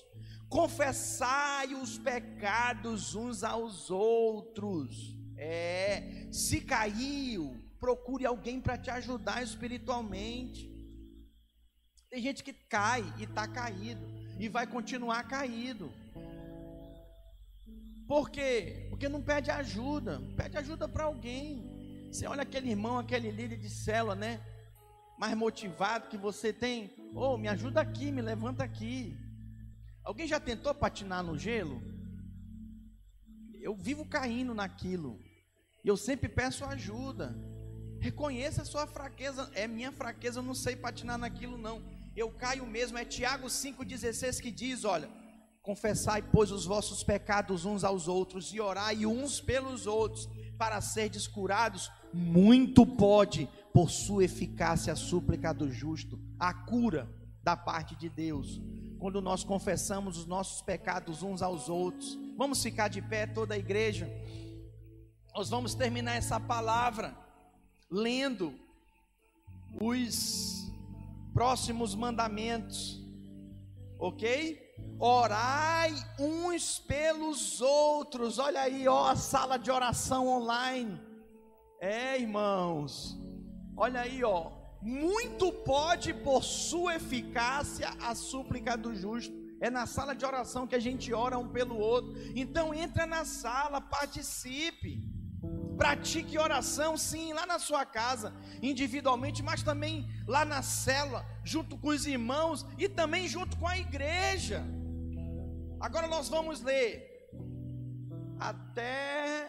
Confessai os pecados uns aos outros. É, se caiu, procure alguém para te ajudar espiritualmente. Tem gente que cai e está caído e vai continuar caído. Por quê? Porque não pede ajuda, pede ajuda para alguém. Você olha aquele irmão, aquele líder de célula, né? Mais motivado que você tem, oh, me ajuda aqui, me levanta aqui. Alguém já tentou patinar no gelo? Eu vivo caindo naquilo. E eu sempre peço ajuda. Reconheça a sua fraqueza. É minha fraqueza, eu não sei patinar naquilo, não. Eu caio mesmo. É Tiago 5,16 que diz: olha, confessai, pois, os vossos pecados uns aos outros, e orai uns pelos outros, para serdes curados. Muito pode, por sua eficácia, a súplica do justo, a cura da parte de Deus. Quando nós confessamos os nossos pecados uns aos outros, vamos ficar de pé, toda a igreja. Nós vamos terminar essa palavra lendo os próximos mandamentos, ok? Orai uns pelos outros. Olha aí, ó, a sala de oração online. É, irmãos. Olha aí, ó. Muito pode por sua eficácia a súplica do justo. É na sala de oração que a gente ora um pelo outro. Então entra na sala, participe. Pratique oração, sim, lá na sua casa, individualmente, mas também lá na cela, junto com os irmãos e também junto com a igreja. Agora nós vamos ler até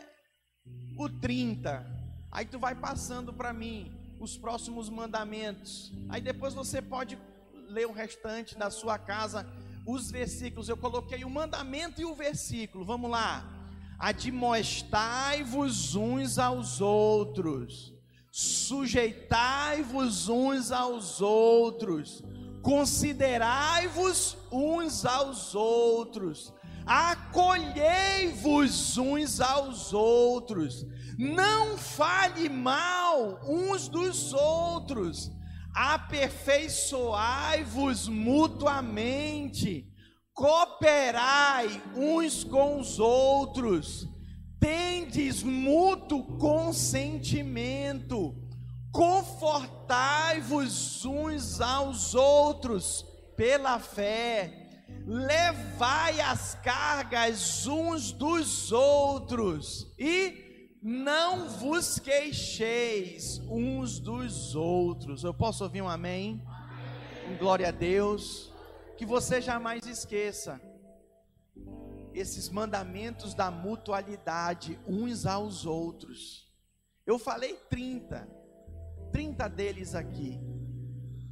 o 30. Aí tu vai passando para mim os próximos mandamentos. Aí depois você pode ler o restante da sua casa, os versículos. Eu coloquei o mandamento e o versículo. Vamos lá admoestai-vos uns aos outros, sujeitai-vos uns aos outros, considerai-vos uns aos outros, acolhei-vos uns aos outros, não fale mal uns dos outros, aperfeiçoai-vos mutuamente cooperai uns com os outros, tendes mútuo consentimento, confortai-vos uns aos outros pela fé, levai as cargas uns dos outros e não vos queixeis uns dos outros. Eu posso ouvir um amém? amém. Glória a Deus que você jamais esqueça esses mandamentos da mutualidade uns aos outros. Eu falei 30, 30 deles aqui.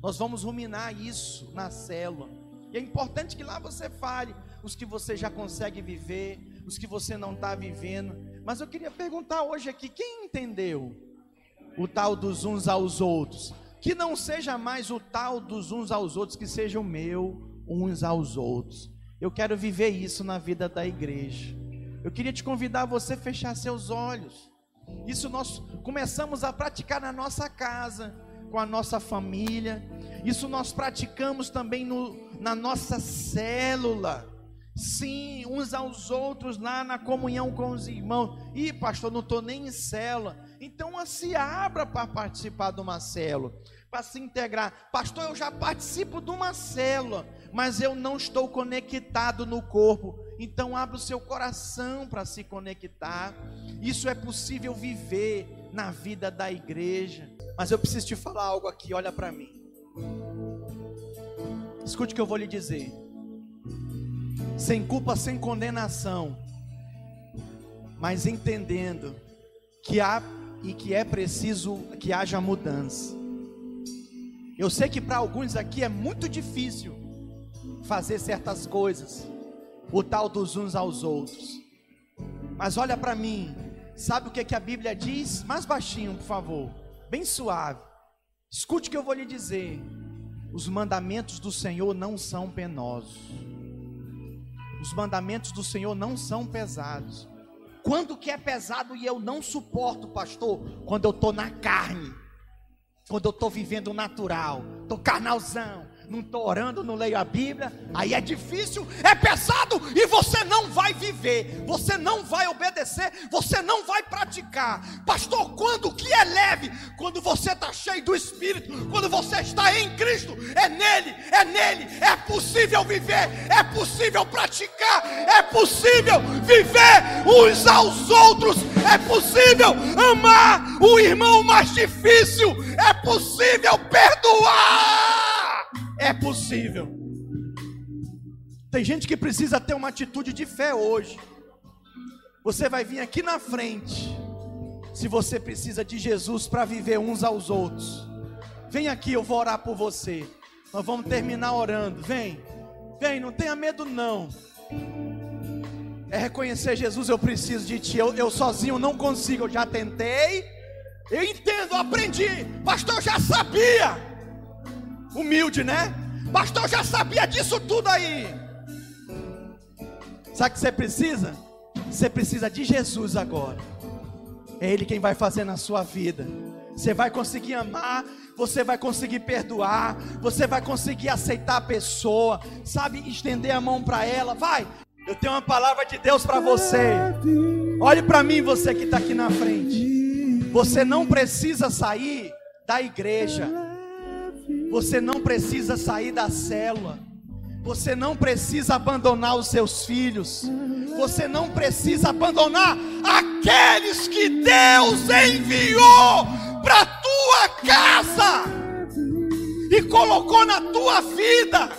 Nós vamos ruminar isso na célula. E é importante que lá você fale os que você já consegue viver, os que você não está vivendo. Mas eu queria perguntar hoje aqui: quem entendeu o tal dos uns aos outros? Que não seja mais o tal dos uns aos outros, que seja o meu, uns aos outros. Eu quero viver isso na vida da igreja. Eu queria te convidar a você fechar seus olhos. Isso nós começamos a praticar na nossa casa, com a nossa família. Isso nós praticamos também no, na nossa célula. Sim, uns aos outros lá na comunhão com os irmãos. E pastor, não estou nem em célula. Então se abra para participar de uma célula, para se integrar. Pastor, eu já participo de uma célula mas eu não estou conectado no corpo. Então abra o seu coração para se conectar. Isso é possível viver na vida da igreja. Mas eu preciso te falar algo aqui, olha para mim. Escute o que eu vou lhe dizer. Sem culpa, sem condenação, mas entendendo que há e que é preciso que haja mudança. Eu sei que para alguns aqui é muito difícil fazer certas coisas, o tal dos uns aos outros. Mas olha para mim, sabe o que, que a Bíblia diz? Mais baixinho, por favor, bem suave. Escute o que eu vou lhe dizer. Os mandamentos do Senhor não são penosos. Os mandamentos do Senhor não são pesados. Quando que é pesado e eu não suporto, pastor? Quando eu estou na carne. Quando eu estou vivendo natural. Estou carnalzão não estou orando, não leio a Bíblia, aí é difícil, é pesado e você não vai viver, você não vai obedecer, você não vai praticar. Pastor, quando que é leve? Quando você está cheio do Espírito, quando você está em Cristo, é nele, é nele, é possível viver, é possível praticar, é possível viver uns aos outros, é possível amar o irmão mais difícil, é possível perdoar. É possível. Tem gente que precisa ter uma atitude de fé hoje. Você vai vir aqui na frente. Se você precisa de Jesus para viver uns aos outros, vem aqui, eu vou orar por você. Nós vamos terminar orando. Vem, vem, não tenha medo não. É reconhecer Jesus, eu preciso de ti. Eu, eu sozinho não consigo, eu já tentei. Eu entendo, eu aprendi. Pastor, eu já sabia. Humilde, né? Pastor, eu já sabia disso tudo aí. Sabe o que você precisa? Você precisa de Jesus agora. É Ele quem vai fazer na sua vida. Você vai conseguir amar, você vai conseguir perdoar, você vai conseguir aceitar a pessoa, sabe, estender a mão para ela. Vai, eu tenho uma palavra de Deus para você. Olhe para mim, você que está aqui na frente. Você não precisa sair da igreja. Você não precisa sair da célula. Você não precisa abandonar os seus filhos. Você não precisa abandonar aqueles que Deus enviou para tua casa e colocou na tua vida.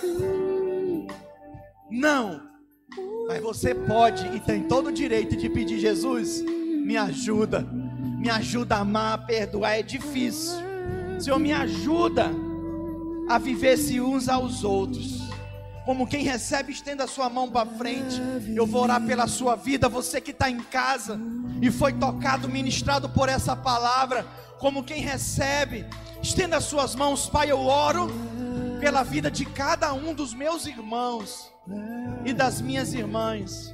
Não. Mas você pode e tem todo o direito de pedir Jesus, me ajuda. Me ajuda a amar, a perdoar é difícil. Senhor, me ajuda a viver-se uns aos outros. Como quem recebe, estenda a sua mão para frente. Eu vou orar pela sua vida. Você que está em casa e foi tocado, ministrado por essa palavra. Como quem recebe, estenda as suas mãos, Pai. Eu oro pela vida de cada um dos meus irmãos e das minhas irmãs.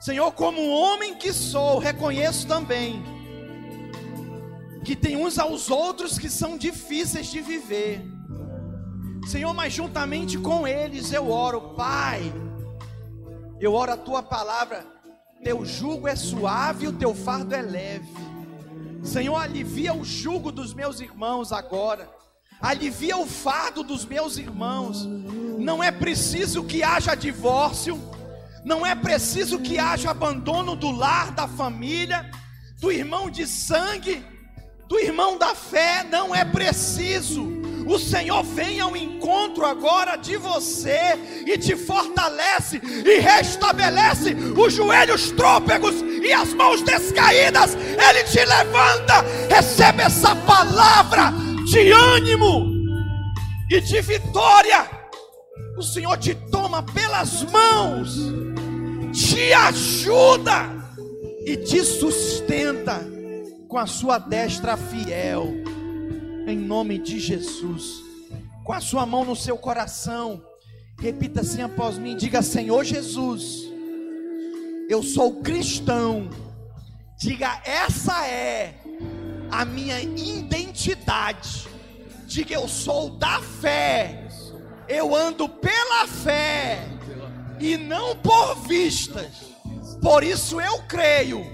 Senhor, como homem que sou, reconheço também que tem uns aos outros que são difíceis de viver. Senhor, mas juntamente com eles eu oro, Pai. Eu oro a tua palavra. Teu jugo é suave, o teu fardo é leve. Senhor, alivia o jugo dos meus irmãos agora. Alivia o fardo dos meus irmãos. Não é preciso que haja divórcio. Não é preciso que haja abandono do lar, da família, do irmão de sangue, do irmão da fé. Não é preciso o Senhor vem ao encontro agora de você e te fortalece e restabelece os joelhos trôpegos e as mãos descaídas. Ele te levanta. Recebe essa palavra de ânimo e de vitória. O Senhor te toma pelas mãos, te ajuda e te sustenta com a sua destra fiel em nome de Jesus. Com a sua mão no seu coração, repita assim após mim: diga, Senhor Jesus, eu sou cristão. Diga, essa é a minha identidade. Diga, eu sou da fé. Eu ando pela fé e não por vistas. Por isso eu creio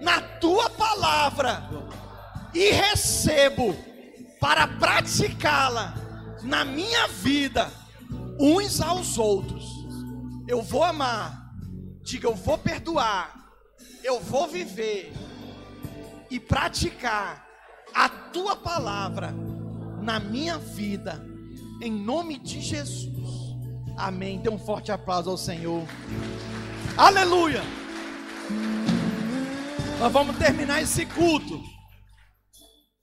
na tua palavra e recebo para praticá-la na minha vida, uns aos outros. Eu vou amar, diga, eu vou perdoar, eu vou viver e praticar a tua palavra na minha vida, em nome de Jesus. Amém. Dê um forte aplauso ao Senhor. Aleluia. Nós vamos terminar esse culto.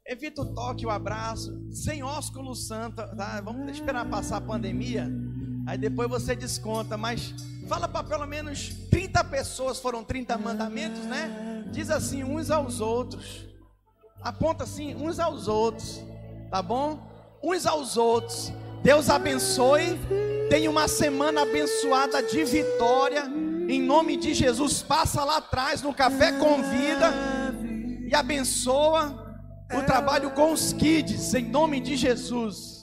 Evita o toque, o abraço, sem ósculo santo, tá? Vamos esperar passar a pandemia, aí depois você desconta, mas fala para pelo menos 30 pessoas, foram 30 mandamentos, né? Diz assim uns aos outros. Aponta assim uns aos outros, tá bom? Uns aos outros. Deus abençoe. Tenha uma semana abençoada de vitória. Em nome de Jesus, passa lá atrás no café convida e abençoa o trabalho com os kids, em nome de Jesus.